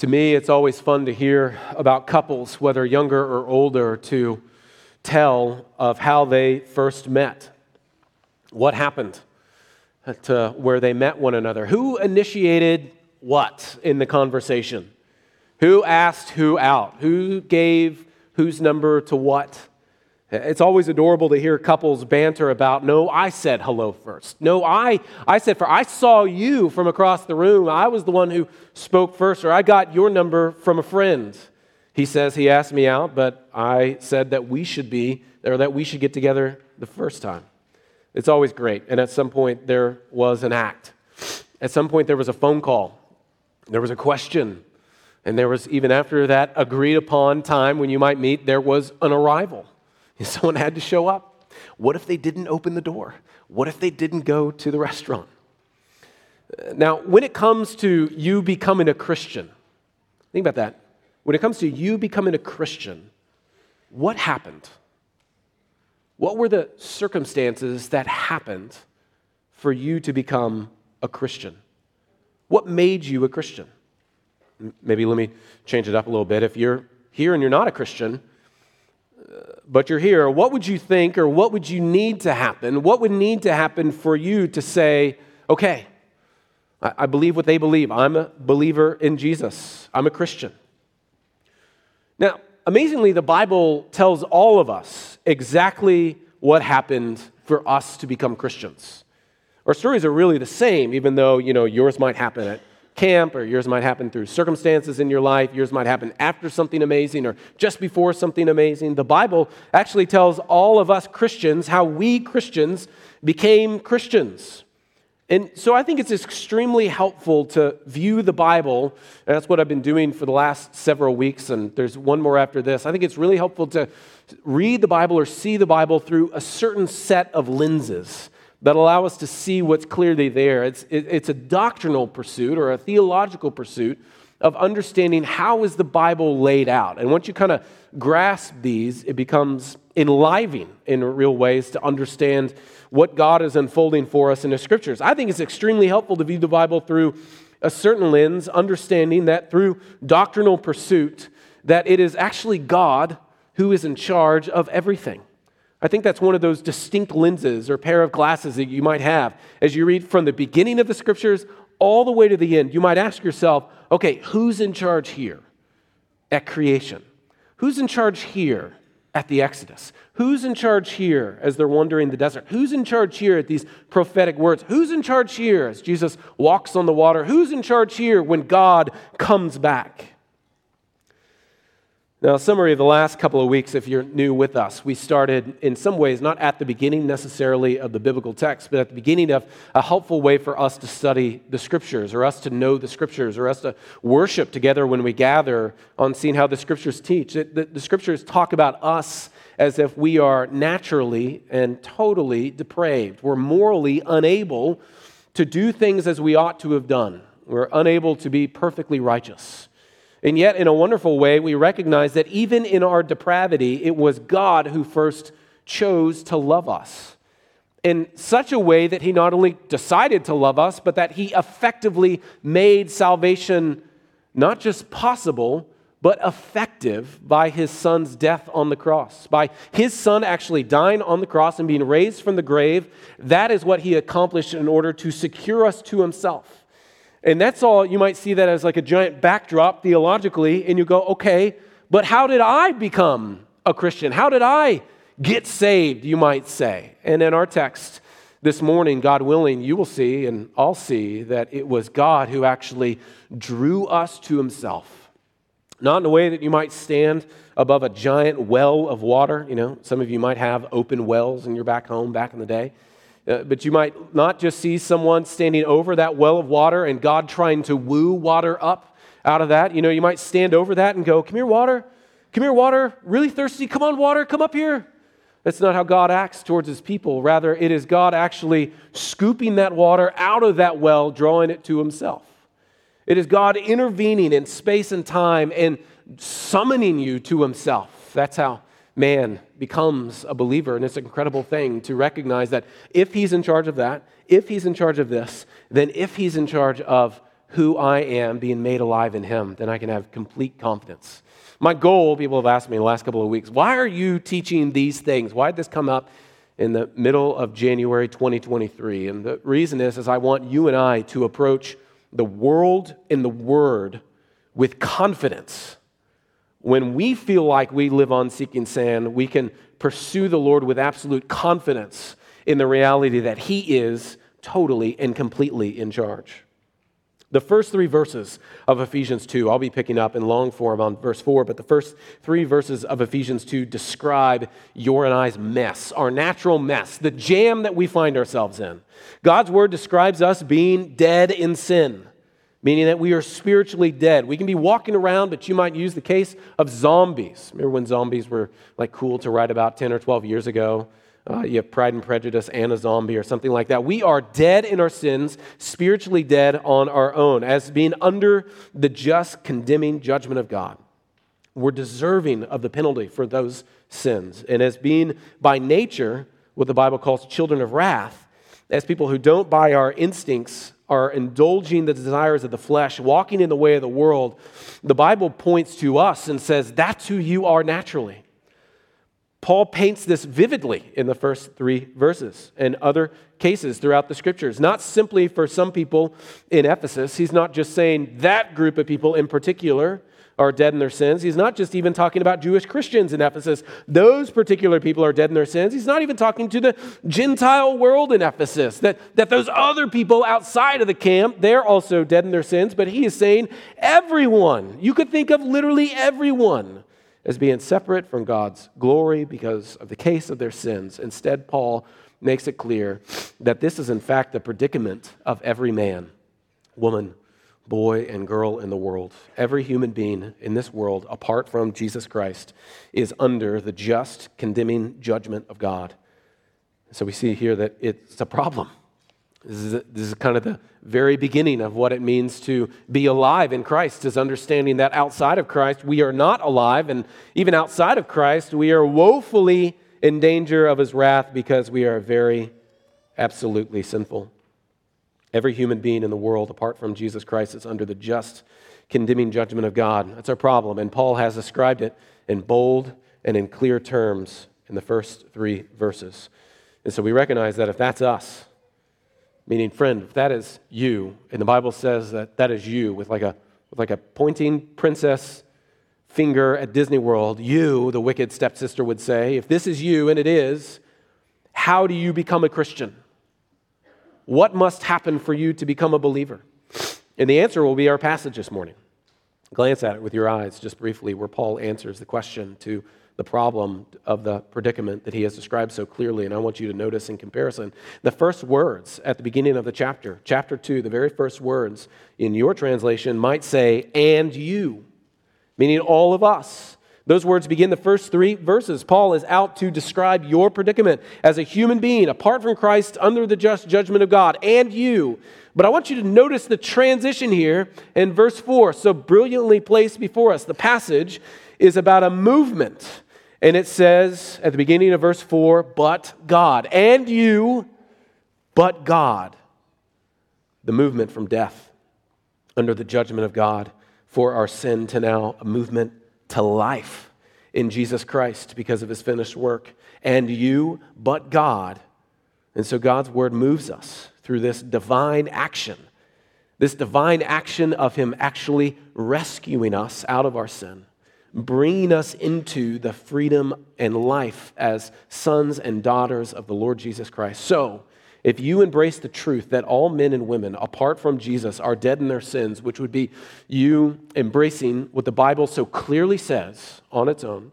To me, it's always fun to hear about couples, whether younger or older, to tell of how they first met. What happened to where they met one another? Who initiated what in the conversation? Who asked who out? Who gave whose number to what? It's always adorable to hear couples banter about, no, I said hello first. No, I, I said for I saw you from across the room. I was the one who spoke first, or I got your number from a friend. He says he asked me out, but I said that we should be, or that we should get together the first time. It's always great. And at some point, there was an act. At some point, there was a phone call. There was a question. And there was, even after that agreed upon time when you might meet, there was an arrival. Someone had to show up. What if they didn't open the door? What if they didn't go to the restaurant? Now, when it comes to you becoming a Christian, think about that. When it comes to you becoming a Christian, what happened? What were the circumstances that happened for you to become a Christian? What made you a Christian? Maybe let me change it up a little bit. If you're here and you're not a Christian, but you're here, what would you think or what would you need to happen? What would need to happen for you to say, okay, I, I believe what they believe. I'm a believer in Jesus, I'm a Christian. Now, amazingly, the Bible tells all of us exactly what happened for us to become Christians. Our stories are really the same, even though, you know, yours might happen at camp, or yours might happen through circumstances in your life. Yours might happen after something amazing or just before something amazing. The Bible actually tells all of us Christians how we Christians became Christians. And so I think it's extremely helpful to view the Bible, and that's what I've been doing for the last several weeks, and there's one more after this. I think it's really helpful to read the Bible or see the Bible through a certain set of lenses that allow us to see what's clearly there. It's, it, it's a doctrinal pursuit or a theological pursuit of understanding how is the Bible laid out. And once you kind of grasp these, it becomes enlivening in real ways to understand what God is unfolding for us in the scriptures. I think it's extremely helpful to view the Bible through a certain lens, understanding that through doctrinal pursuit, that it is actually God who is in charge of everything. I think that's one of those distinct lenses or pair of glasses that you might have. As you read from the beginning of the scriptures all the way to the end, you might ask yourself, okay, who's in charge here at creation? Who's in charge here at the Exodus? Who's in charge here as they're wandering the desert? Who's in charge here at these prophetic words? Who's in charge here as Jesus walks on the water? Who's in charge here when God comes back? Now, a summary of the last couple of weeks, if you're new with us, we started in some ways not at the beginning necessarily of the biblical text, but at the beginning of a helpful way for us to study the scriptures, or us to know the scriptures, or us to worship together when we gather on seeing how the scriptures teach. The, the, the scriptures talk about us as if we are naturally and totally depraved. We're morally unable to do things as we ought to have done, we're unable to be perfectly righteous. And yet, in a wonderful way, we recognize that even in our depravity, it was God who first chose to love us in such a way that He not only decided to love us, but that He effectively made salvation not just possible, but effective by His Son's death on the cross. By His Son actually dying on the cross and being raised from the grave, that is what He accomplished in order to secure us to Himself. And that's all, you might see that as like a giant backdrop theologically, and you go, okay, but how did I become a Christian? How did I get saved, you might say? And in our text this morning, God willing, you will see, and I'll see, that it was God who actually drew us to himself. Not in a way that you might stand above a giant well of water. You know, some of you might have open wells in your back home back in the day. Uh, but you might not just see someone standing over that well of water and God trying to woo water up out of that. You know, you might stand over that and go, Come here, water. Come here, water. Really thirsty? Come on, water. Come up here. That's not how God acts towards his people. Rather, it is God actually scooping that water out of that well, drawing it to himself. It is God intervening in space and time and summoning you to himself. That's how man becomes a believer. And it's an incredible thing to recognize that if he's in charge of that, if he's in charge of this, then if he's in charge of who I am being made alive in Him, then I can have complete confidence. My goal, people have asked me in the last couple of weeks, why are you teaching these things? Why did this come up in the middle of January 2023? And the reason is, is I want you and I to approach the world and the Word with confidence. When we feel like we live on seeking sand, we can pursue the Lord with absolute confidence in the reality that He is totally and completely in charge. The first three verses of Ephesians 2, I'll be picking up in long form on verse 4, but the first three verses of Ephesians 2 describe your and I's mess, our natural mess, the jam that we find ourselves in. God's word describes us being dead in sin, meaning that we are spiritually dead. We can be walking around, but you might use the case of zombies. Remember when zombies were like cool to write about 10 or 12 years ago? Uh, you have Pride and Prejudice and a zombie or something like that. We are dead in our sins, spiritually dead on our own, as being under the just condemning judgment of God. We're deserving of the penalty for those sins. And as being by nature what the Bible calls children of wrath, as people who don't by our instincts are indulging the desires of the flesh, walking in the way of the world, the Bible points to us and says, That's who you are naturally. Paul paints this vividly in the first three verses and other cases throughout the scriptures. Not simply for some people in Ephesus. He's not just saying that group of people in particular are dead in their sins. He's not just even talking about Jewish Christians in Ephesus. Those particular people are dead in their sins. He's not even talking to the Gentile world in Ephesus, that, that those other people outside of the camp, they're also dead in their sins. But he is saying everyone. You could think of literally everyone as being separate from God's glory because of the case of their sins. Instead, Paul makes it clear that this is, in fact, the predicament of every man, woman, boy, and girl in the world. Every human being in this world, apart from Jesus Christ, is under the just, condemning judgment of God. So we see here that it's a problem. This is, a, this is kind of the very beginning of what it means to be alive in Christ, is understanding that outside of Christ, we are not alive. And even outside of Christ, we are woefully in danger of his wrath because we are very absolutely sinful. Every human being in the world, apart from Jesus Christ, is under the just, condemning judgment of God. That's our problem. And Paul has described it in bold and in clear terms in the first three verses. And so we recognize that if that's us, Meaning, friend, if that is you, and the Bible says that that is you with like a, with like a pointing princess finger at Disney World, you, the wicked stepsister would say, if this is you, and it is, how do you become a Christian? What must happen for you to become a believer? And the answer will be our passage this morning. Glance at it with your eyes just briefly, where Paul answers the question to the problem of the predicament that he has described so clearly. And I want you to notice in comparison the first words at the beginning of the chapter, chapter 2, the very first words in your translation might say, and you, meaning all of us. Those words begin the first three verses. Paul is out to describe your predicament as a human being apart from Christ under the just judgment of God, and you. But I want you to notice the transition here in verse 4, so brilliantly placed before us. The passage is about a movement and it says at the beginning of verse 4, but God. And you, but God. The movement from death under the judgment of God for our sin to now a movement to life in Jesus Christ because of his finished work. And you, but God. And so God's word moves us through this divine action, this divine action of him actually rescuing us out of our sin bringing us into the freedom and life as sons and daughters of the Lord Jesus Christ. So, if you embrace the truth that all men and women, apart from Jesus, are dead in their sins, which would be you embracing what the Bible so clearly says on its own,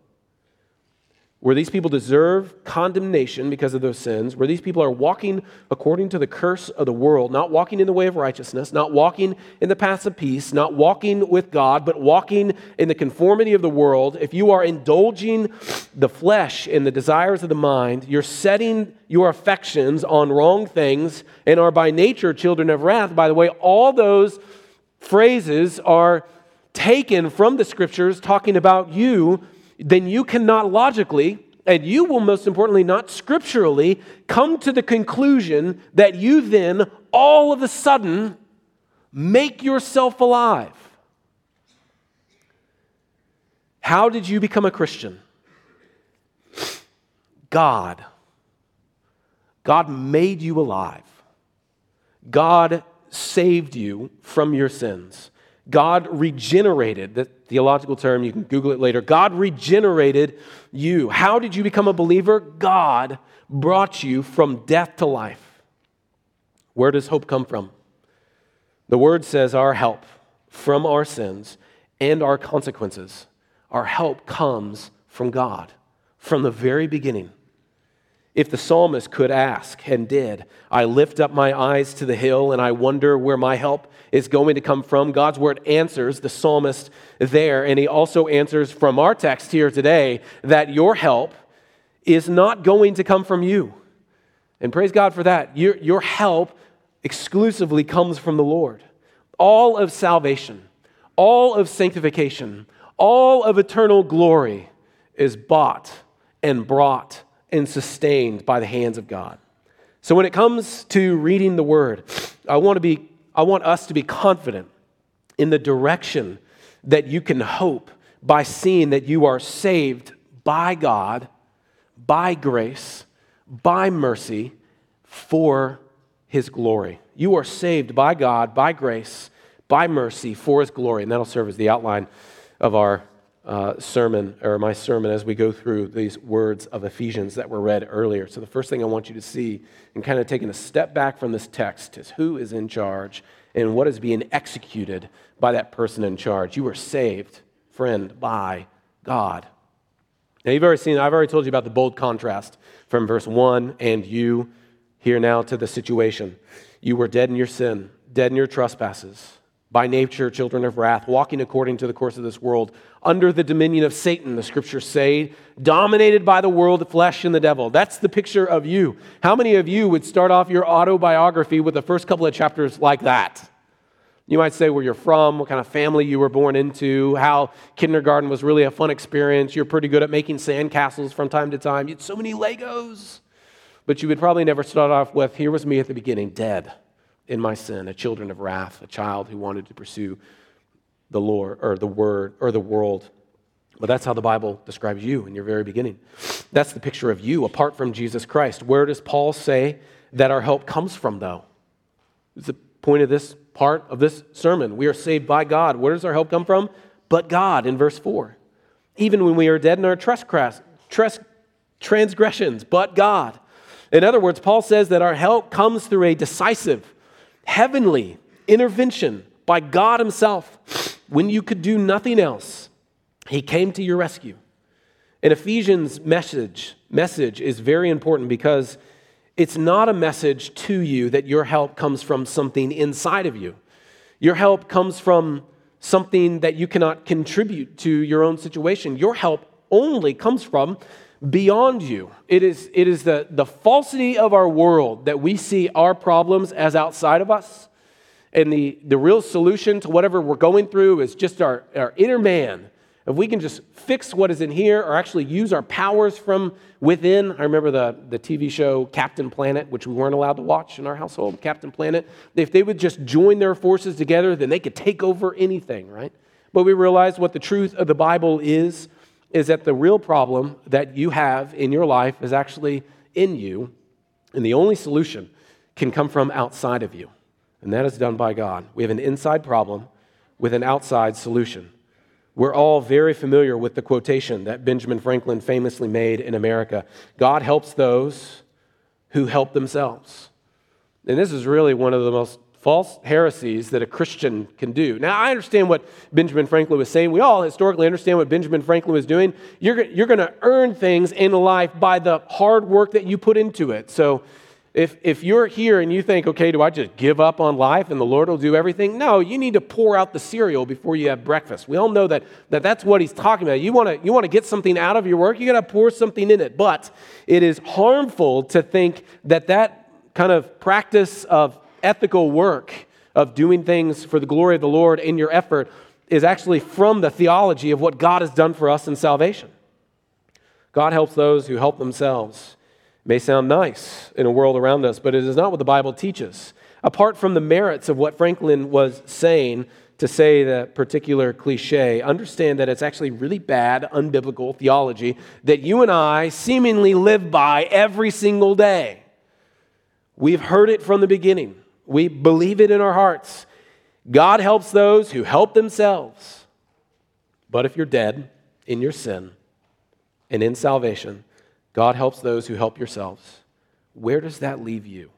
where these people deserve condemnation because of those sins, where these people are walking according to the curse of the world, not walking in the way of righteousness, not walking in the paths of peace, not walking with God, but walking in the conformity of the world, if you are indulging the flesh and the desires of the mind, you're setting your affections on wrong things and are by nature children of wrath. By the way, all those phrases are taken from the scriptures talking about you then you cannot logically, and you will most importantly not scripturally, come to the conclusion that you then all of a sudden Make yourself alive. How did you become a Christian? God. God made you alive. God saved you from your sins. God regenerated, the theological term, you can Google it later. God regenerated you. How did you become a believer? God brought you from death to life. Where does hope come from? The word says our help from our sins and our consequences. Our help comes from God from the very beginning. If the psalmist could ask and did, I lift up my eyes to the hill and I wonder where my help is going to come from. God's word answers the psalmist there, and he also answers from our text here today that your help is not going to come from you. And praise God for that. Your, your help exclusively comes from the Lord. All of salvation, all of sanctification, all of eternal glory is bought and brought and sustained by the hands of God. So when it comes to reading the word, I want to be I want us to be confident in the direction that you can hope by seeing that you are saved by God, by grace, by mercy for his glory. You are saved by God, by grace, by mercy for his glory. And that'll serve as the outline of our uh, sermon, or my sermon, as we go through these words of Ephesians that were read earlier. So, the first thing I want you to see, and kind of taking a step back from this text, is who is in charge and what is being executed by that person in charge. You were saved, friend, by God. Now, you've already seen, I've already told you about the bold contrast from verse 1 and you here now to the situation. You were dead in your sin, dead in your trespasses by nature children of wrath, walking according to the course of this world, under the dominion of Satan, the scriptures say, dominated by the world, the flesh, and the devil. That's the picture of you. How many of you would start off your autobiography with the first couple of chapters like that? You might say where you're from, what kind of family you were born into, how kindergarten was really a fun experience. You're pretty good at making sandcastles from time to time. You had so many Legos. But you would probably never start off with, here was me at the beginning, dead in my sin, a children of wrath, a child who wanted to pursue the Lord or the word or the world. But that's how the Bible describes you in your very beginning. That's the picture of you apart from Jesus Christ. Where does Paul say that our help comes from, though? It's the point of this part of this sermon. We are saved by God. Where does our help come from? But God, in verse 4. Even when we are dead in our trespass, transgressions, but God. In other words, Paul says that our help comes through a decisive, heavenly intervention by God Himself when you could do nothing else. He came to your rescue. And Ephesians' message, message is very important because it's not a message to you that your help comes from something inside of you. Your help comes from something that you cannot contribute to your own situation. Your help only comes from beyond you. It is, it is the, the falsity of our world that we see our problems as outside of us. And the, the real solution to whatever we're going through is just our, our inner man. If we can just fix what is in here or actually use our powers from within. I remember the, the TV show Captain Planet, which we weren't allowed to watch in our household, Captain Planet. If they would just join their forces together, then they could take over anything, right? But we realized what the truth of the Bible is is that the real problem that you have in your life is actually in you, and the only solution can come from outside of you, and that is done by God. We have an inside problem with an outside solution. We're all very familiar with the quotation that Benjamin Franklin famously made in America God helps those who help themselves. And this is really one of the most false heresies that a Christian can do. Now, I understand what Benjamin Franklin was saying. We all historically understand what Benjamin Franklin was doing. You're, you're going to earn things in life by the hard work that you put into it. So, if, if you're here and you think, okay, do I just give up on life and the Lord will do everything? No, you need to pour out the cereal before you have breakfast. We all know that, that that's what he's talking about. You want to you want to get something out of your work, you got to pour something in it. But it is harmful to think that that kind of practice of ethical work of doing things for the glory of the Lord in your effort is actually from the theology of what God has done for us in salvation. God helps those who help themselves. It may sound nice in a world around us, but it is not what the Bible teaches. apart from the merits of what Franklin was saying, to say that particular cliche, understand that it's actually really bad, unbiblical theology that you and I seemingly live by every single day. We've heard it from the beginning, we believe it in our hearts. God helps those who help themselves. But if you're dead in your sin and in salvation, God helps those who help yourselves. Where does that leave you?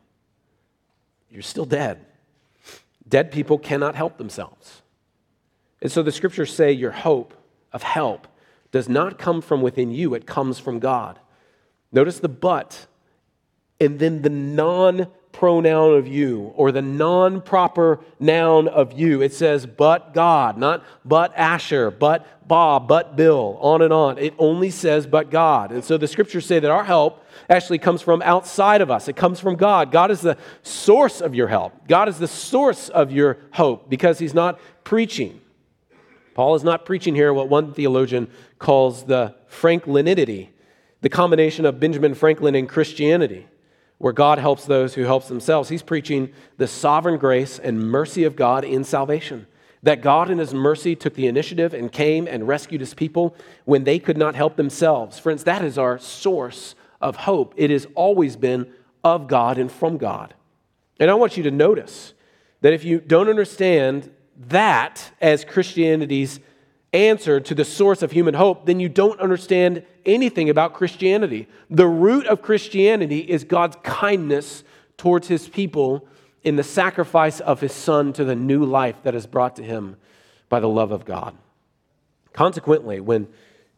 You're still dead. Dead people cannot help themselves. And so the scriptures say your hope of help does not come from within you, it comes from God. Notice the but and then the non pronoun of you or the non proper noun of you. It says, but God, not but Asher, but Bob, but Bill, on and on. It only says, but God. And so the scriptures say that our help actually comes from outside of us, it comes from God. God is the source of your help, God is the source of your hope because He's not preaching. Paul is not preaching here what one theologian calls the Franklinity, the combination of Benjamin Franklin and Christianity where God helps those who helps themselves. He's preaching the sovereign grace and mercy of God in salvation. That God in his mercy took the initiative and came and rescued his people when they could not help themselves. Friends, that is our source of hope. It has always been of God and from God. And I want you to notice that if you don't understand that as Christianity's answer to the source of human hope, then you don't understand anything about Christianity. The root of Christianity is God's kindness towards his people in the sacrifice of his son to the new life that is brought to him by the love of God. Consequently, when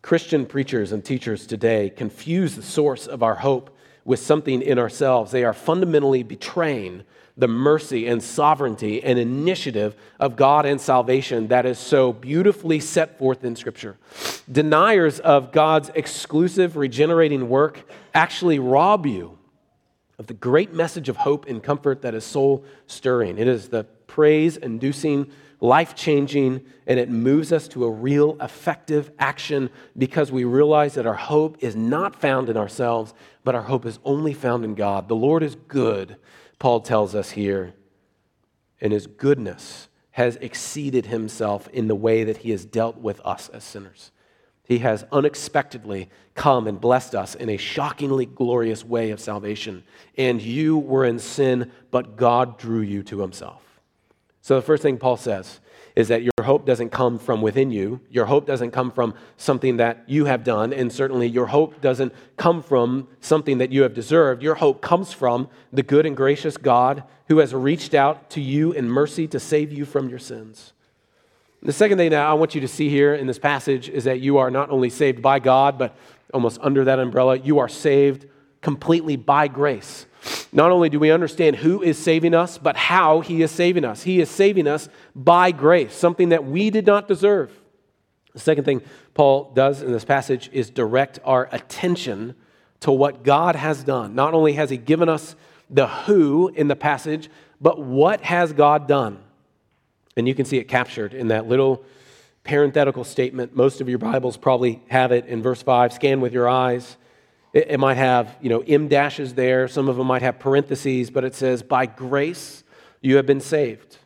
Christian preachers and teachers today confuse the source of our hope with something in ourselves, they are fundamentally betraying the mercy and sovereignty and initiative of God and salvation that is so beautifully set forth in Scripture. Deniers of God's exclusive regenerating work actually rob you of the great message of hope and comfort that is soul stirring. It is the praise inducing, life changing, and it moves us to a real effective action because we realize that our hope is not found in ourselves, but our hope is only found in God. The Lord is good Paul tells us here, and his goodness has exceeded himself in the way that he has dealt with us as sinners. He has unexpectedly come and blessed us in a shockingly glorious way of salvation. And you were in sin, but God drew you to himself. So, the first thing Paul says is that your hope doesn't come from within you. Your hope doesn't come from something that you have done, and certainly your hope doesn't come from something that you have deserved. Your hope comes from the good and gracious God who has reached out to you in mercy to save you from your sins. The second thing that I want you to see here in this passage is that you are not only saved by God, but almost under that umbrella, you are saved completely by grace. Not only do we understand who is saving us, but how he is saving us. He is saving us by grace, something that we did not deserve. The second thing Paul does in this passage is direct our attention to what God has done. Not only has he given us the who in the passage, but what has God done? And you can see it captured in that little parenthetical statement. Most of your Bibles probably have it in verse 5 scan with your eyes. It, it might have, you know, M dashes there. Some of them might have parentheses, but it says, by grace you have been saved.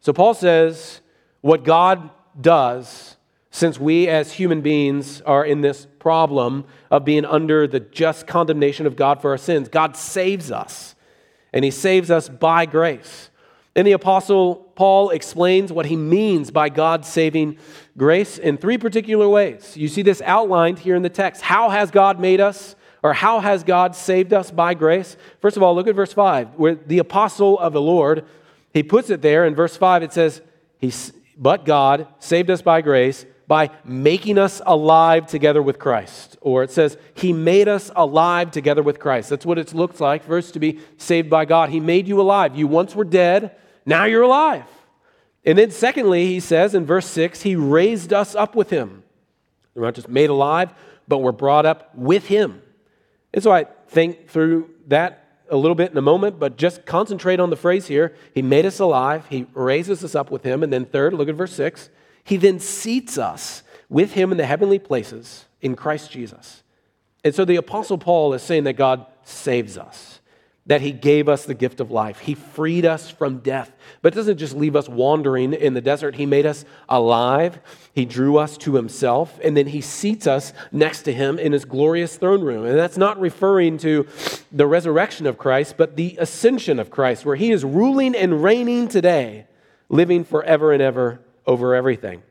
So Paul says, what God does, since we as human beings are in this problem of being under the just condemnation of God for our sins, God saves us. And he saves us by grace. And the Apostle Paul explains what he means by God's saving grace in three particular ways. You see this outlined here in the text. How has God made us? Or how has God saved us by grace? First of all, look at verse 5, where the apostle of the Lord, he puts it there in verse 5. It says, he, But God saved us by grace by making us alive together with Christ. Or it says, He made us alive together with Christ. That's what it looks like, first, to be saved by God. He made you alive. You once were dead, now you're alive. And then, secondly, he says in verse 6, he raised us up with him. We're not just made alive, but we're brought up with him. And so I think through that a little bit in a moment, but just concentrate on the phrase here. He made us alive, he raises us up with him. And then, third, look at verse 6. He then seats us with him in the heavenly places in Christ Jesus. And so the Apostle Paul is saying that God saves us. That he gave us the gift of life. He freed us from death. But doesn't just leave us wandering in the desert. He made us alive. He drew us to himself, and then he seats us next to him in his glorious throne room. And that's not referring to the resurrection of Christ, but the ascension of Christ, where he is ruling and reigning today, living forever and ever over everything.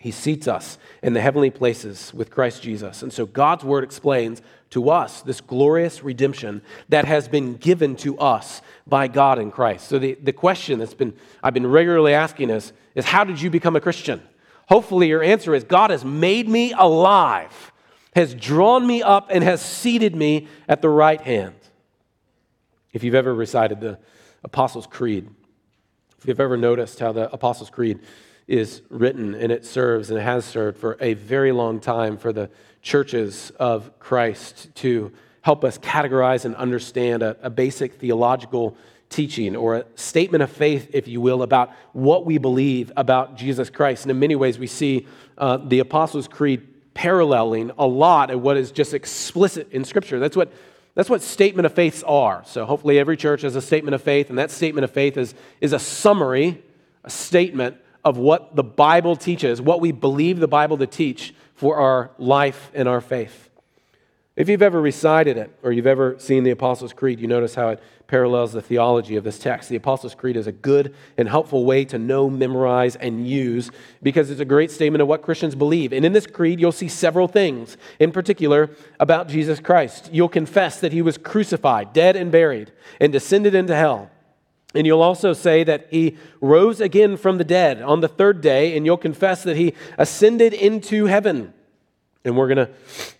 He seats us in the heavenly places with Christ Jesus. And so God's word explains to us this glorious redemption that has been given to us by God in Christ. So the, the question that's been I've been regularly asking is, is how did you become a Christian? Hopefully your answer is God has made me alive, has drawn me up, and has seated me at the right hand. If you've ever recited the Apostles' Creed, if you've ever noticed how the Apostles' Creed is written and it serves and it has served for a very long time for the churches of Christ to help us categorize and understand a, a, basic theological teaching or a statement of faith, if you will, about what we believe about Jesus Christ. And in many ways, we see uh, the Apostles' Creed paralleling a lot of what is just explicit in Scripture. That's what, that's what statement of faiths are. So hopefully, every church has a statement of faith, and that statement of faith is, is a summary, a statement of what the Bible teaches, what we believe the Bible to teach for our life and our faith. If you've ever recited it or you've ever seen the Apostles' Creed, you notice how it parallels the theology of this text. The Apostles' Creed is a good and helpful way to know, memorize, and use because it's a great statement of what Christians believe. And in this creed, you'll see several things, in particular, about Jesus Christ. You'll confess that he was crucified, dead, and buried, and descended into hell. And you'll also say that he rose again from the dead on the third day, and you'll confess that he ascended into heaven. And we're going to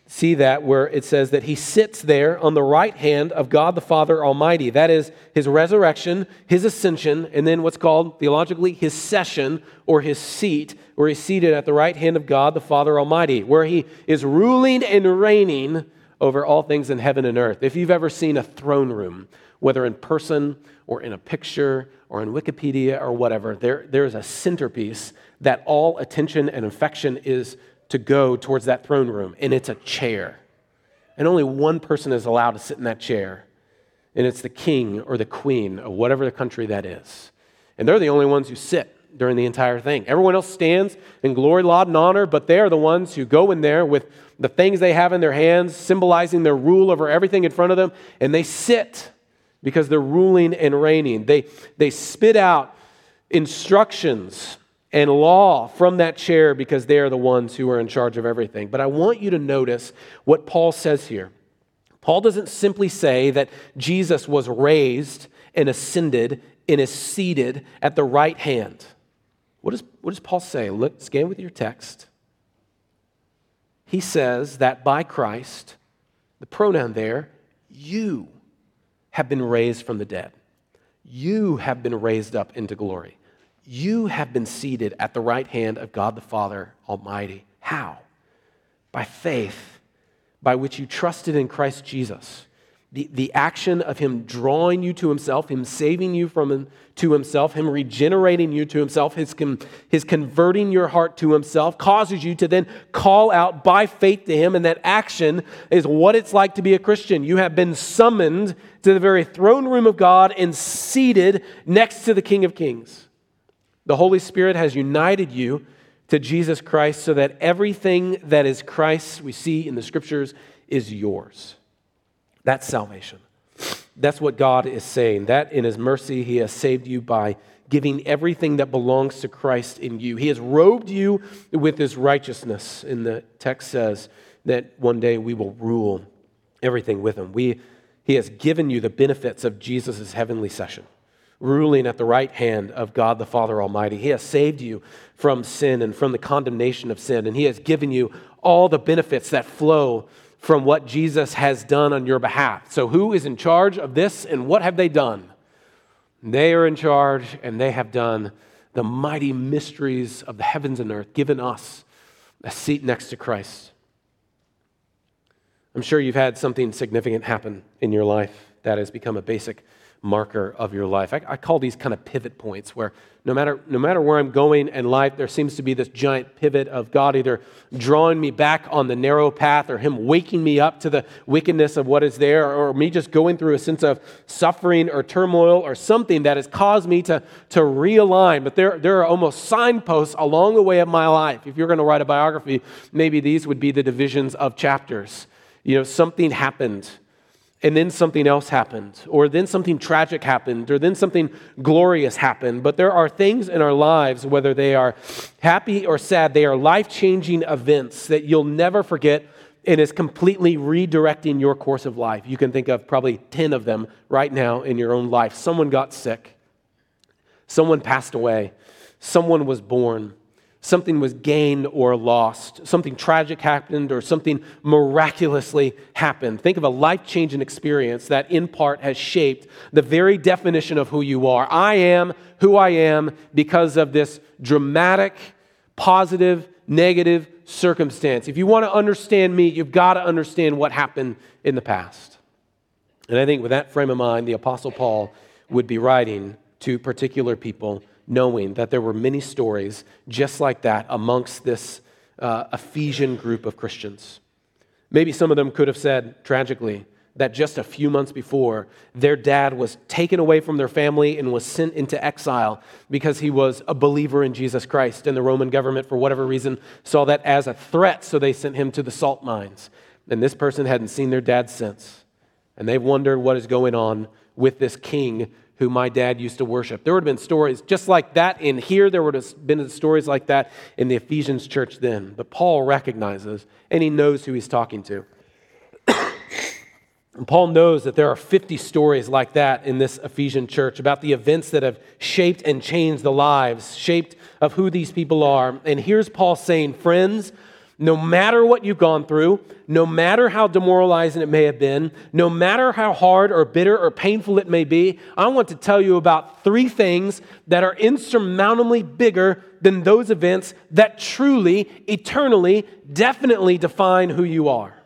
see that where it says that he sits there on the right hand of God the Father Almighty. That is his resurrection, his ascension, and then what's called theologically his session or his seat, where he's seated at the right hand of God the Father Almighty, where he is ruling and reigning over all things in heaven and earth. If you've ever seen a throne room, whether in person or in a picture or in Wikipedia or whatever, there, there is a centerpiece that all attention and affection is to go towards that throne room, and it's a chair. And only one person is allowed to sit in that chair, and it's the king or the queen of whatever the country that is. And they're the only ones who sit during the entire thing. Everyone else stands in glory, laud, and honor, but they are the ones who go in there with the things they have in their hands, symbolizing their rule over everything in front of them, and they sit because they're ruling and reigning. They, they spit out instructions and law from that chair because they are the ones who are in charge of everything. But I want you to notice what Paul says here. Paul doesn't simply say that Jesus was raised and ascended and is seated at the right hand. What does, what does Paul say? Look, scan with your text. He says that by Christ, the pronoun there, you have been raised from the dead. You have been raised up into glory. You have been seated at the right hand of God the Father Almighty. How? By faith, by which you trusted in Christ Jesus the, the action of him drawing you to himself, him saving you from him to himself, him regenerating you to himself, his, his converting your heart to himself causes you to then call out by faith to him. And that action is what it's like to be a Christian. You have been summoned to the very throne room of God and seated next to the King of Kings. The Holy Spirit has united you to Jesus Christ so that everything that is Christ's, we see in the scriptures, is yours. That's salvation. That's what God is saying. That in His mercy, He has saved you by giving everything that belongs to Christ in you. He has robed you with His righteousness. And the text says that one day we will rule everything with Him. We, he has given you the benefits of Jesus' heavenly session, ruling at the right hand of God the Father Almighty. He has saved you from sin and from the condemnation of sin, and He has given you all the benefits that flow from what Jesus has done on your behalf. So, who is in charge of this and what have they done? They are in charge and they have done the mighty mysteries of the heavens and earth, given us a seat next to Christ. I'm sure you've had something significant happen in your life that has become a basic marker of your life. I, I, call these kind of pivot points where no matter, no matter where I'm going in life, there seems to be this giant pivot of God either drawing me back on the narrow path or Him waking me up to the wickedness of what is there or, me just going through a sense of suffering or turmoil or something that has caused me to, to realign. But there, there are almost signposts along the way of my life. If you're going to write a biography, maybe these would be the divisions of chapters. You know, something happened and then something else happened, or then something tragic happened, or then something glorious happened. But there are things in our lives, whether they are happy or sad, they are life changing events that you'll never forget and is completely redirecting your course of life. You can think of probably 10 of them right now in your own life. Someone got sick, someone passed away, someone was born something was gained or lost, something tragic happened, or something miraculously happened. Think of a life changing experience that, in part, has shaped the very definition of who you are. I am who I am because of this dramatic, positive, negative circumstance. If you want to understand me, you've got to understand what happened in the past. And I think with that frame of mind, the Apostle Paul would be writing to particular people knowing that there were many stories just like that amongst this uh, Ephesian group of Christians. Maybe some of them could have said tragically that just a few months before, their dad was taken away from their family and was sent into exile because he was a believer in Jesus Christ. And the Roman government, for whatever reason, saw that as a threat, so they sent him to the salt mines. And this person hadn't seen their dad since. And they've wondered what is going on with this king who my dad used to worship. There would have been stories just like that in here. There would have been stories like that in the Ephesians church then. But Paul recognizes and he knows who he's talking to. Paul knows that there are 50 stories like that in this Ephesian church about the events that have shaped and changed the lives, shaped of who these people are. And here's Paul saying, Friends, no matter what you've gone through, no matter how demoralizing it may have been, no matter how hard or bitter or painful it may be, I want to tell you about three things that are insurmountably bigger than those events that truly, eternally, definitely define who you are.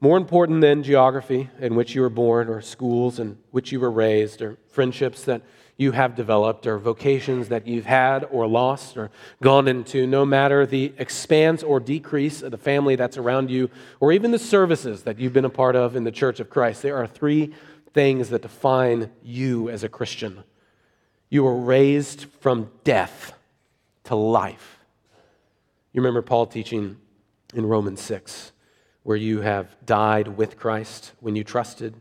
More important than geography in which you were born, or schools in which you were raised, or friendships that you have developed or vocations that you've had or lost or gone into, no matter the expanse or decrease of the family that's around you, or even the services that you've been a part of in the Church of Christ, there are three things that define you as a Christian. You were raised from death to life. You remember Paul teaching in Romans 6, where you have died with Christ when you trusted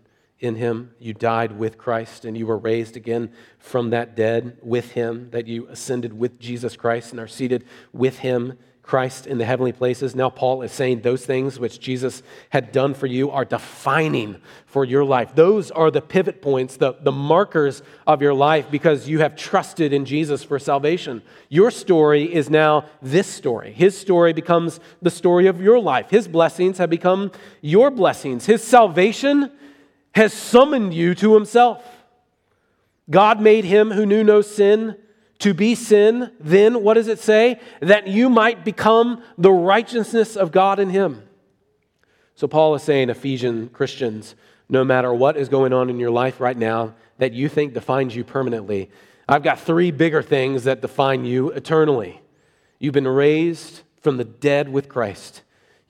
in him. You died with Christ and you were raised again from that dead with him, that you ascended with Jesus Christ and are seated with him, Christ, in the heavenly places. Now, Paul is saying those things which Jesus had done for you are defining for your life. Those are the pivot points, the, the markers of your life because you have trusted in Jesus for salvation. Your story is now this story. His story becomes the story of your life. His blessings have become your blessings. His salvation has summoned you to himself. God made him who knew no sin to be sin. Then, what does it say? That you might become the righteousness of God in him. So, Paul is saying, Ephesian Christians, no matter what is going on in your life right now that you think defines you permanently, I've got three bigger things that define you eternally. You've been raised from the dead with Christ.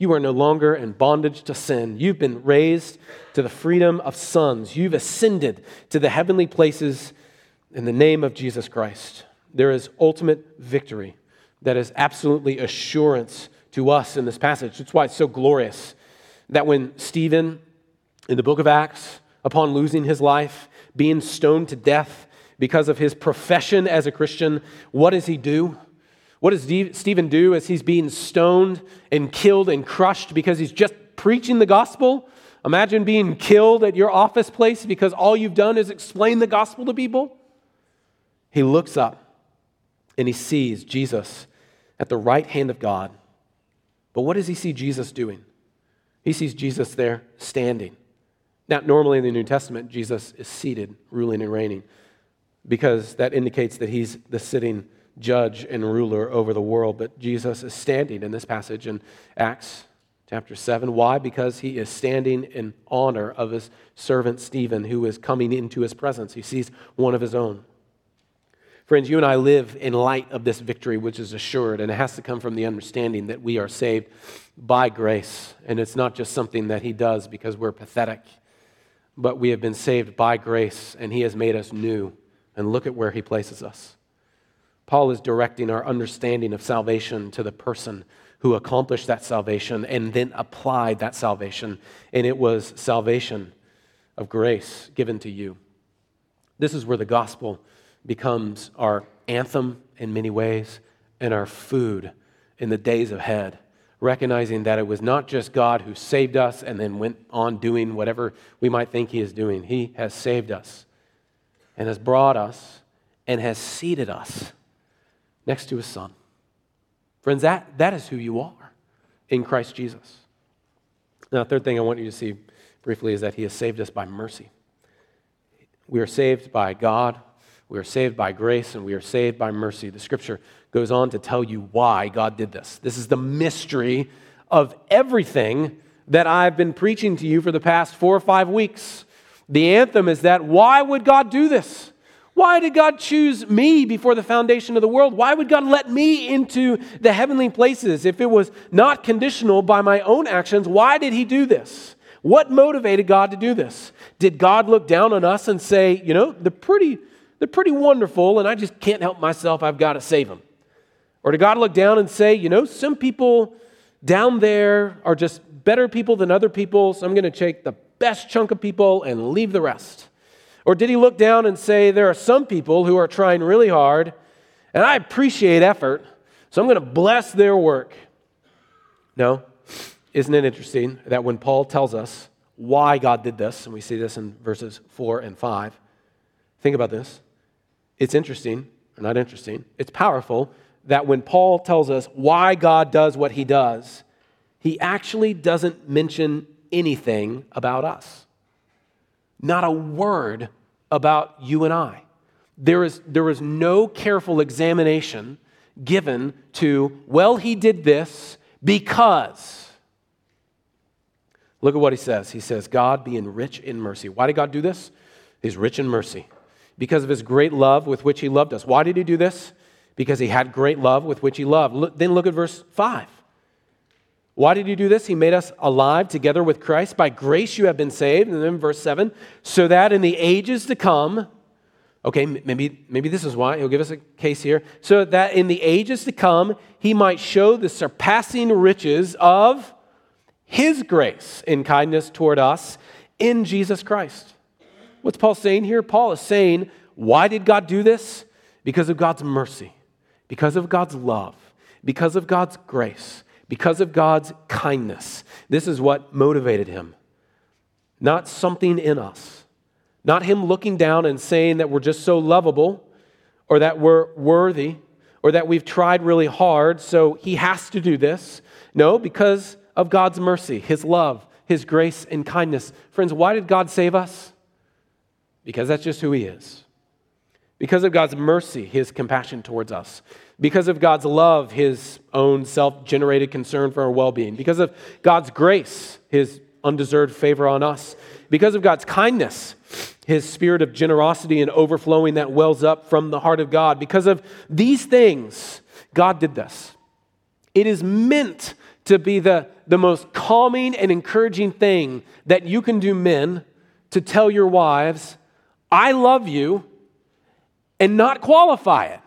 You are no longer in bondage to sin. You've been raised to the freedom of sons. You've ascended to the heavenly places in the name of Jesus Christ. There is ultimate victory that is absolutely assurance to us in this passage. That's why it's so glorious that when Stephen in the book of Acts, upon losing his life, being stoned to death because of his profession as a Christian, what does he do? What does Stephen do as he's being stoned and killed and crushed because he's just preaching the gospel? Imagine being killed at your office place because all you've done is explain the gospel to people. He looks up and he sees Jesus at the right hand of God. But what does he see Jesus doing? He sees Jesus there standing. Now, normally in the New Testament, Jesus is seated, ruling and reigning, because that indicates that he's the sitting judge and ruler over the world. But Jesus is standing in this passage in Acts chapter 7. Why? Because he is standing in honor of his servant Stephen, who is coming into his presence. He sees one of his own. Friends, you and I live in light of this victory, which is assured, and it has to come from the understanding that we are saved by grace. And it's not just something that he does because we're pathetic, but we have been saved by grace, and he has made us new. And look at where he places us. Paul is directing our understanding of salvation to the person who accomplished that salvation and then applied that salvation. And it was salvation of grace given to you. This is where the gospel becomes our anthem in many ways and our food in the days ahead. Recognizing that it was not just God who saved us and then went on doing whatever we might think He is doing. He has saved us and has brought us and has seated us next to His Son. Friends, that, that is who you are in Christ Jesus. Now, the third thing I want you to see briefly is that He has saved us by mercy. We are saved by God, we are saved by grace, and we are saved by mercy. The scripture goes on to tell you why God did this. This is the mystery of everything that I've been preaching to you for the past four or five weeks. The anthem is that why would God do this? Why did God choose me before the foundation of the world? Why would God let me into the heavenly places if it was not conditional by my own actions? Why did He do this? What motivated God to do this? Did God look down on us and say, you know, they're pretty, they're pretty wonderful and I just can't help myself, I've got to save them? Or did God look down and say, you know, some people down there are just better people than other people, so I'm going to take the best chunk of people and leave the rest? Or did he look down and say, There are some people who are trying really hard, and I appreciate effort, so I'm going to bless their work? No. Isn't it interesting that when Paul tells us why God did this, and we see this in verses 4 and 5, think about this. It's interesting, or not interesting, it's powerful that when Paul tells us why God does what he does, he actually doesn't mention anything about us. Not a word about you and I. There is, there is no careful examination given to, well, he did this because. Look at what he says. He says, God being rich in mercy. Why did God do this? He's rich in mercy. Because of his great love with which he loved us. Why did he do this? Because he had great love with which he loved. Look, then look at verse 5. Why did he do this? He made us alive together with Christ. By grace you have been saved. And then verse 7 so that in the ages to come, okay, maybe, maybe this is why. He'll give us a case here. So that in the ages to come, he might show the surpassing riches of his grace in kindness toward us in Jesus Christ. What's Paul saying here? Paul is saying, why did God do this? Because of God's mercy, because of God's love, because of God's grace because of God's kindness. This is what motivated him. Not something in us, not him looking down and saying that we're just so lovable or that we're worthy or that we've tried really hard, so he has to do this. No, because of God's mercy, his love, his grace, and kindness. Friends, why did God save us? Because that's just who he is. Because of God's mercy, his compassion towards us because of God's love, his own self generated concern for our well being, because of God's grace, his undeserved favor on us, because of God's kindness, his spirit of generosity and overflowing that wells up from the heart of God. Because of these things, God did this. It is meant to be the, the most calming and encouraging thing that you can do, men, to tell your wives, I love you, and not qualify it.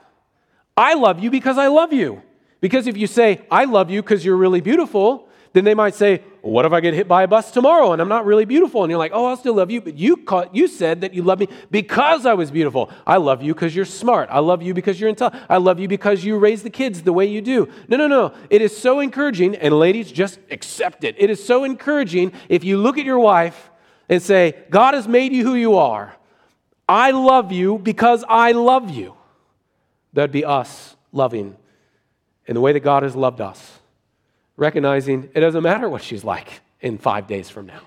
I love you because I love you. Because if you say, I love you because you're really beautiful, then they might say, well, What if I get hit by a bus tomorrow and I'm not really beautiful? And you're like, Oh, I'll still love you. But you, caught, you said that you love me because I was beautiful. I love you because you're smart. I love you because you're intelligent. I love you because you raise the kids the way you do. No, no, no. It is so encouraging, and ladies, just accept it. It is so encouraging if you look at your wife and say, God has made you who you are. I love you because I love you. That'd be us loving in the way that God has loved us, recognizing it doesn't matter what she's like in five days from now.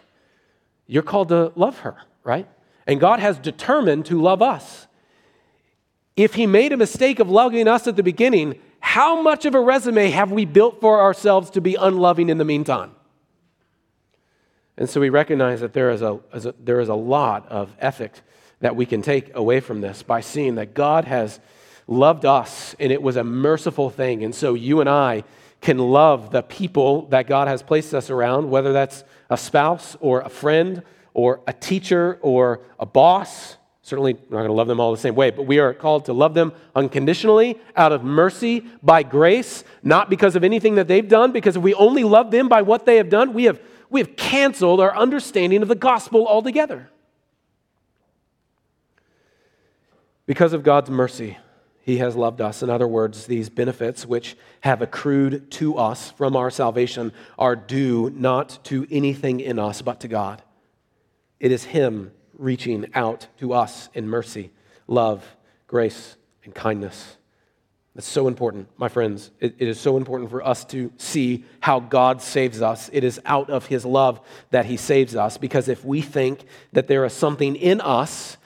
You're called to love her, right? And God has determined to love us. If He made a mistake of loving us at the beginning, how much of a resume have we built for ourselves to be unloving in the meantime? And so we recognize that there is a, there is a lot of ethic that we can take away from this by seeing that God has loved us and it was a merciful thing. And so you and I can love the people that God has placed us around, whether that's a spouse or a friend or a teacher or a boss. Certainly, we're not going to love them all the same way, but we are called to love them unconditionally, out of mercy, by grace, not because of anything that they've done, because if we only love them by what they have done, we have, we have canceled our understanding of the gospel altogether. Because of God's mercy, He has loved us. In other words, these benefits which have accrued to us from our salvation are due not to anything in us, but to God. It is Him reaching out to us in mercy, love, grace, and kindness. That's so important, my friends. It, it is so important for us to see how God saves us. It is out of His love that He saves us, because if we think that there is something in us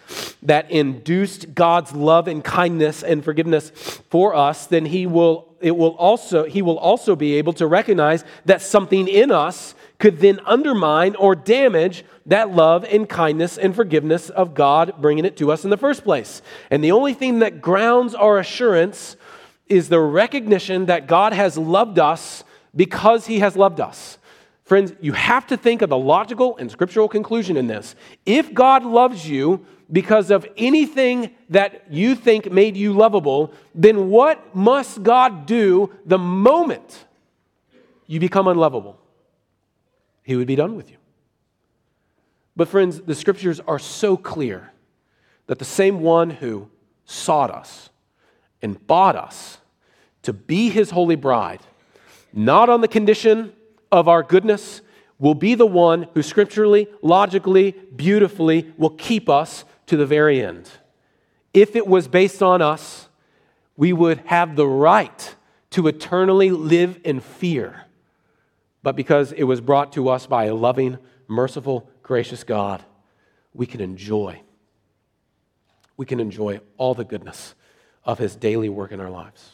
that induced God's love and kindness and forgiveness for us, then he will, it will also, he will also be able to recognize that something in us could then undermine or damage that love and kindness and forgiveness of God bringing it to us in the first place. And the only thing that grounds our assurance is the recognition that God has loved us because he has loved us. Friends, you have to think of the logical and scriptural conclusion in this. If God loves you, because of anything that you think made you lovable, then what must God do the moment you become unlovable? He would be done with you. But, friends, the scriptures are so clear that the same one who sought us and bought us to be his holy bride, not on the condition of our goodness, will be the one who scripturally, logically, beautifully will keep us to the very end. If it was based on us, we would have the right to eternally live in fear. But because it was brought to us by a loving, merciful, gracious God, we can enjoy. We can enjoy all the goodness of His daily work in our lives.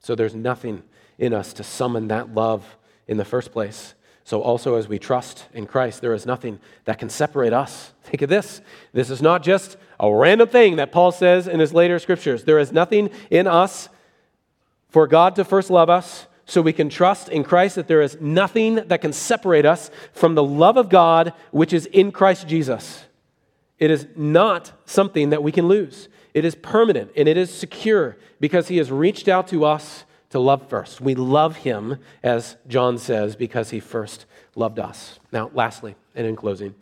So there's nothing in us to summon that love in the first place. So, also, as we trust in Christ, there is nothing that can separate us. Think of this. This is not just a random thing that Paul says in his later scriptures. There is nothing in us for God to first love us, so we can trust in Christ that there is nothing that can separate us from the love of God which is in Christ Jesus. It is not something that we can lose. It is permanent and it is secure because he has reached out to us to love first. We love him, as John says, because he first loved us. Now, lastly, and in closing,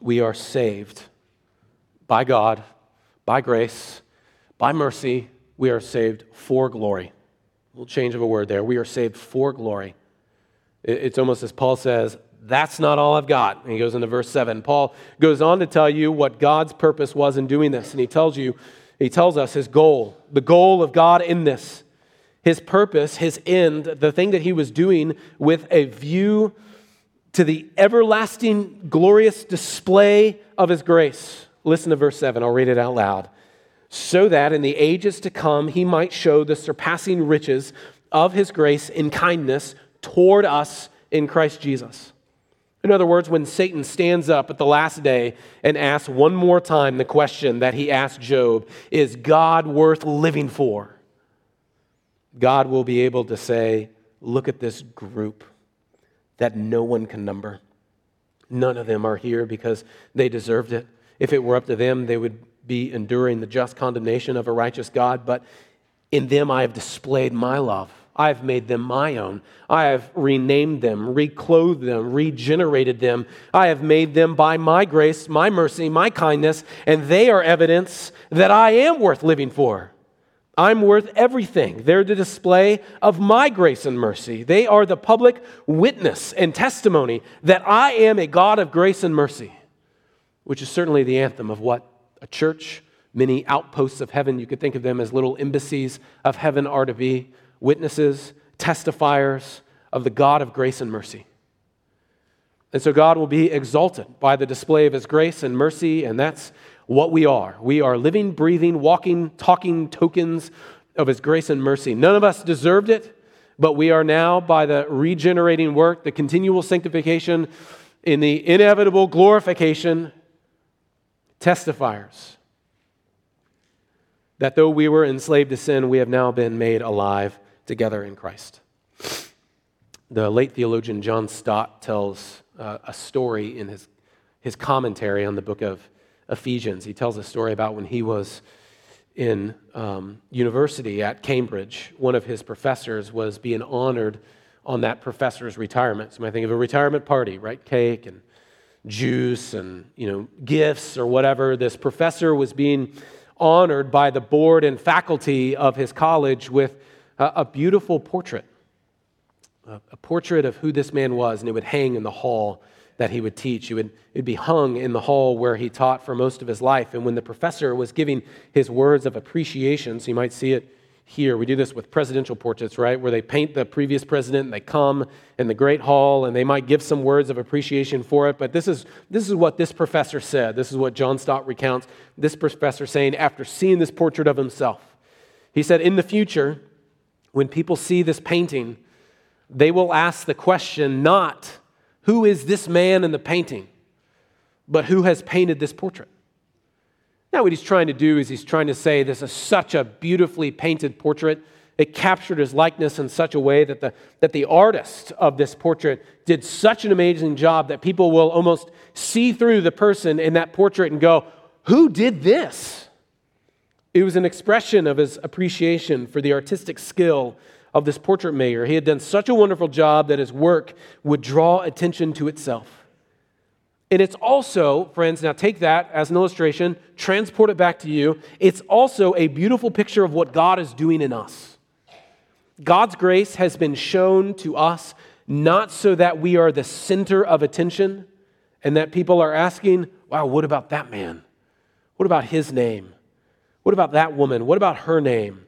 we are saved by God, by grace, by mercy. We are saved for glory. A little change of a word there. We are saved for glory. It's almost as Paul says, that's not all I've got. And he goes into verse 7. Paul goes on to tell you what God's purpose was in doing this. And he tells you he tells us his goal, the goal of God in this, his purpose, his end, the thing that he was doing with a view to the everlasting, glorious display of his grace. Listen to verse 7. I'll read it out loud. So that in the ages to come he might show the surpassing riches of his grace in kindness toward us in Christ Jesus. In other words, when Satan stands up at the last day and asks one more time the question that he asked Job Is God worth living for? God will be able to say, Look at this group that no one can number. None of them are here because they deserved it. If it were up to them, they would be enduring the just condemnation of a righteous God. But in them I have displayed my love. I've made them my own. I have renamed them, reclothed them, regenerated them. I have made them by my grace, my mercy, my kindness, and they are evidence that I am worth living for. I'm worth everything. They're the display of my grace and mercy. They are the public witness and testimony that I am a God of grace and mercy, which is certainly the anthem of what a church, many outposts of heaven, you could think of them as little embassies of heaven, are to be witnesses, testifiers of the God of grace and mercy. And so God will be exalted by the display of his grace and mercy, and that's what we are. We are living, breathing, walking, talking tokens of his grace and mercy. None of us deserved it. but we are now, by the regenerating work, the continual sanctification, in the inevitable glorification, testifiers that though we were enslaved to sin, we have now been made alive together in Christ. The late theologian John Stott tells uh, a story in his, his commentary on the book of Ephesians. He tells a story about when he was in um, university at Cambridge, one of his professors was being honored on that professor's retirement. So might think of a retirement party, right? Cake and juice and you know gifts or whatever. This professor was being honored by the board and faculty of his college with a, beautiful portrait, a, a portrait of who this man was, and it would hang in the hall that he would teach. It would it'd be hung in the hall where he taught for most of his life. And when the professor was giving his words of appreciation, so you might see it here. We do this with presidential portraits, right? Where they paint the previous president and they come in the Great Hall and they might give some words of appreciation for it. But this is, this is what this professor said. This is what John Stott recounts. This professor saying, after seeing this portrait of himself, he said, In the future, when people see this painting, they will ask the question not, who is this man in the painting? But who has painted this portrait? Now, what he's trying to do is he's trying to say this is such a beautifully painted portrait. It captured his likeness in such a way that the, that the artist of this portrait did such an amazing job that people will almost see through the person in that portrait and go, Who did this? It was an expression of his appreciation for the artistic skill of this portrait maker. He had done such a wonderful job that his work would draw attention to itself. And it's also, friends, now take that as an illustration, transport it back to you. It's also a beautiful picture of what God is doing in us. God's grace has been shown to us not so that we are the center of attention and that people are asking, wow, what about that man? What about his name? What about that woman? What about her name?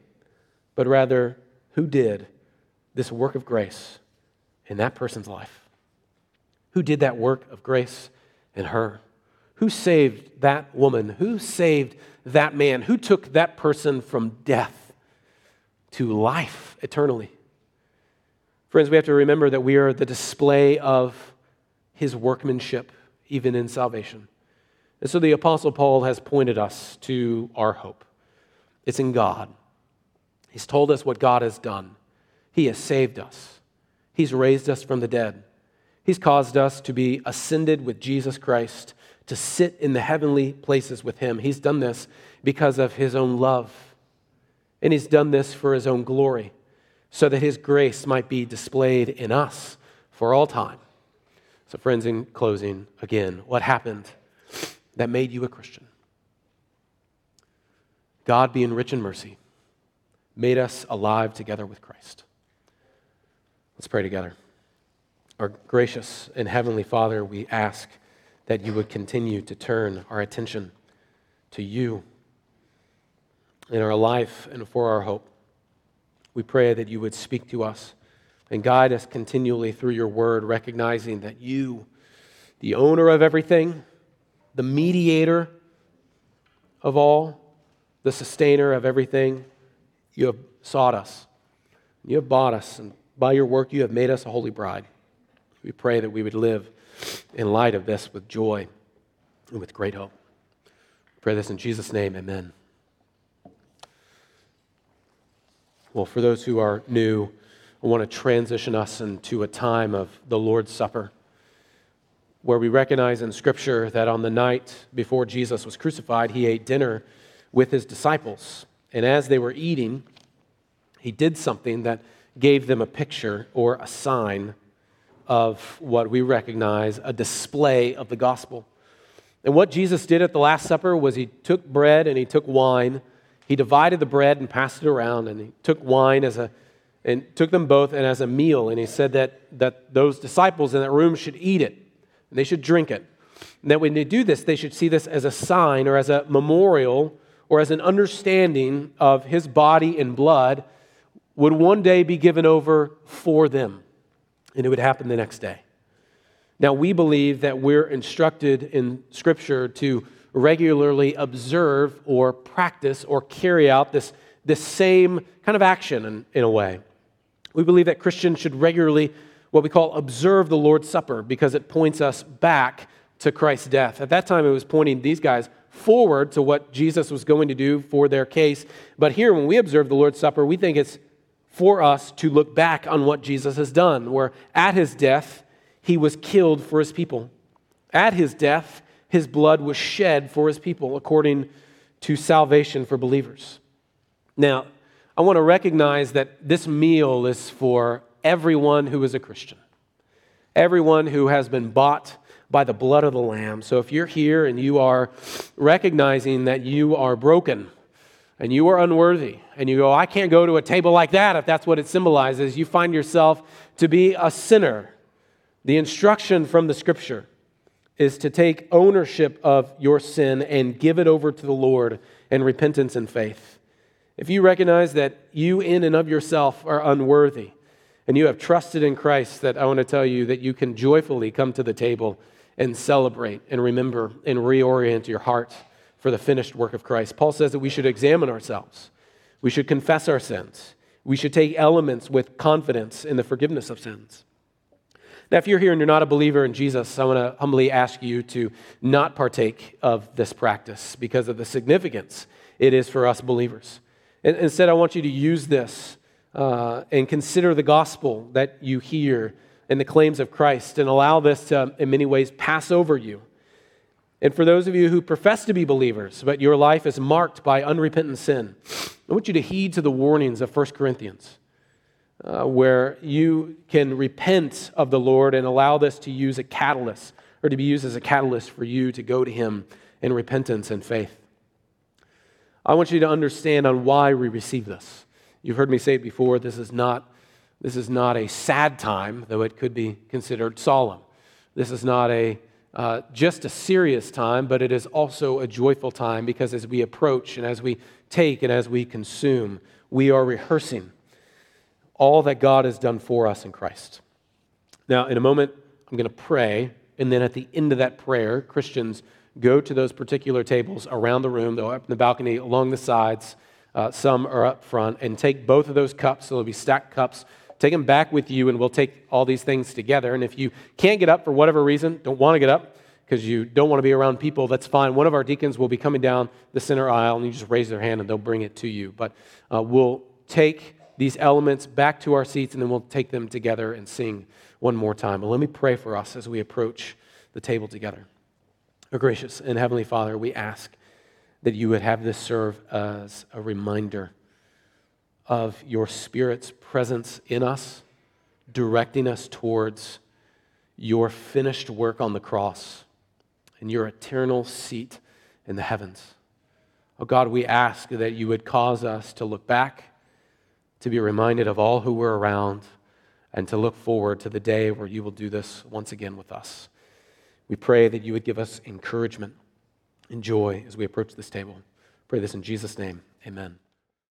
But rather, who did this work of grace in that person's life? Who did that work of grace in her? Who saved that woman? Who saved that man? Who took that person from death to life eternally? Friends, we have to remember that we are the display of his workmanship, even in salvation. And so the Apostle Paul has pointed us to our hope. It's in God. He's told us what God has done. He has saved us, He's raised us from the dead. He's caused us to be ascended with Jesus Christ, to sit in the heavenly places with Him. He's done this because of His own love. And He's done this for His own glory, so that His grace might be displayed in us for all time. So, friends, in closing, again, what happened that made you a Christian? God, being rich in mercy, made us alive together with Christ. Let's pray together. Our gracious and heavenly Father, we ask that you would continue to turn our attention to you in our life and for our hope. We pray that you would speak to us and guide us continually through your word, recognizing that you, the owner of everything, the mediator of all, the sustainer of everything, you have sought us. You have bought us, and by your work, you have made us a holy bride. We pray that we would live in light of this with joy and with great hope. Pray this in Jesus' name, amen. Well, for those who are new, I want to transition us into a time of the Lord's Supper, where we recognize in Scripture that on the night before Jesus was crucified, he ate dinner with his disciples. And as they were eating, he did something that gave them a picture or a sign of what we recognize a display of the gospel. And what Jesus did at the Last Supper was he took bread and he took wine. He divided the bread and passed it around, and he took wine as a and took them both and as a meal. And he said that, that those disciples in that room should eat it and they should drink it. And that when they do this, they should see this as a sign or as a memorial or as an understanding of his body and blood would one day be given over for them, and it would happen the next day. Now, we believe that we're instructed in Scripture to regularly observe or practice or carry out this, this same kind of action in, in a way. We believe that Christians should regularly, what we call, observe the Lord's Supper because it points us back to Christ's death. At that time, it was pointing these guys forward to what Jesus was going to do for their case. But here, when we observe the Lord's Supper, we think it's for us to look back on what Jesus has done, where at his death, he was killed for his people. At his death, his blood was shed for his people, according to salvation for believers. Now, I want to recognize that this meal is for everyone who is a Christian, everyone who has been bought by the blood of the Lamb. So if you're here and you are recognizing that you are broken and you are unworthy, and you go, I can't go to a table like that if that's what it symbolizes, you find yourself to be a sinner. The instruction from the scripture is to take ownership of your sin and give it over to the Lord in repentance and faith. If you recognize that you, in and of yourself, are unworthy, and you have trusted in Christ, that I want to tell you that you can joyfully come to the table and celebrate and remember and reorient your heart for the finished work of Christ. Paul says that we should examine ourselves, we should confess our sins, we should take elements with confidence in the forgiveness of sins. Now, if you're here and you're not a believer in Jesus, I want to humbly ask you to not partake of this practice because of the significance it is for us believers. Instead, I want you to use this uh, and consider the gospel that you hear and the claims of Christ and allow this to, in many ways, pass over you. And for those of you who profess to be believers, but your life is marked by unrepentant sin, I want you to heed to the warnings of 1 Corinthians, uh, where you can repent of the Lord and allow this to use a catalyst, or to be used as a catalyst for you to go to Him in repentance and faith. I want you to understand on why we receive this. You've heard me say it before, this is not this is not a sad time, though it could be considered solemn. This is not a uh, just a serious time, but it is also a joyful time because as we approach and as we take and as we consume, we are rehearsing all that God has done for us in Christ. Now, in a moment, I'm going to pray, and then at the end of that prayer, Christians go to those particular tables around the room, they'll up in the balcony, along the sides. Uh, some are up front, and take both of those cups. So there'll be stacked cups take them back with you, and we'll take all these things together. And if you can't get up for whatever reason, don't want to get up because you don't want to be around people, that's fine. One of our deacons will be coming down the center aisle, and you just raise their hand and they'll bring it to you. But uh, we'll take these elements back to our seats, and then we'll take them together and sing one more time. But let me pray for us as we approach the table together. Oh, gracious and Heavenly Father, we ask that you would have this serve as a reminder of your Spirit's presence in us, directing us towards your finished work on the cross and your eternal seat in the heavens. Oh God, we ask that you would cause us to look back, to be reminded of all who were around, and to look forward to the day where you will do this once again with us. We pray that you would give us encouragement and joy as we approach this table. Pray this in Jesus' name. Amen.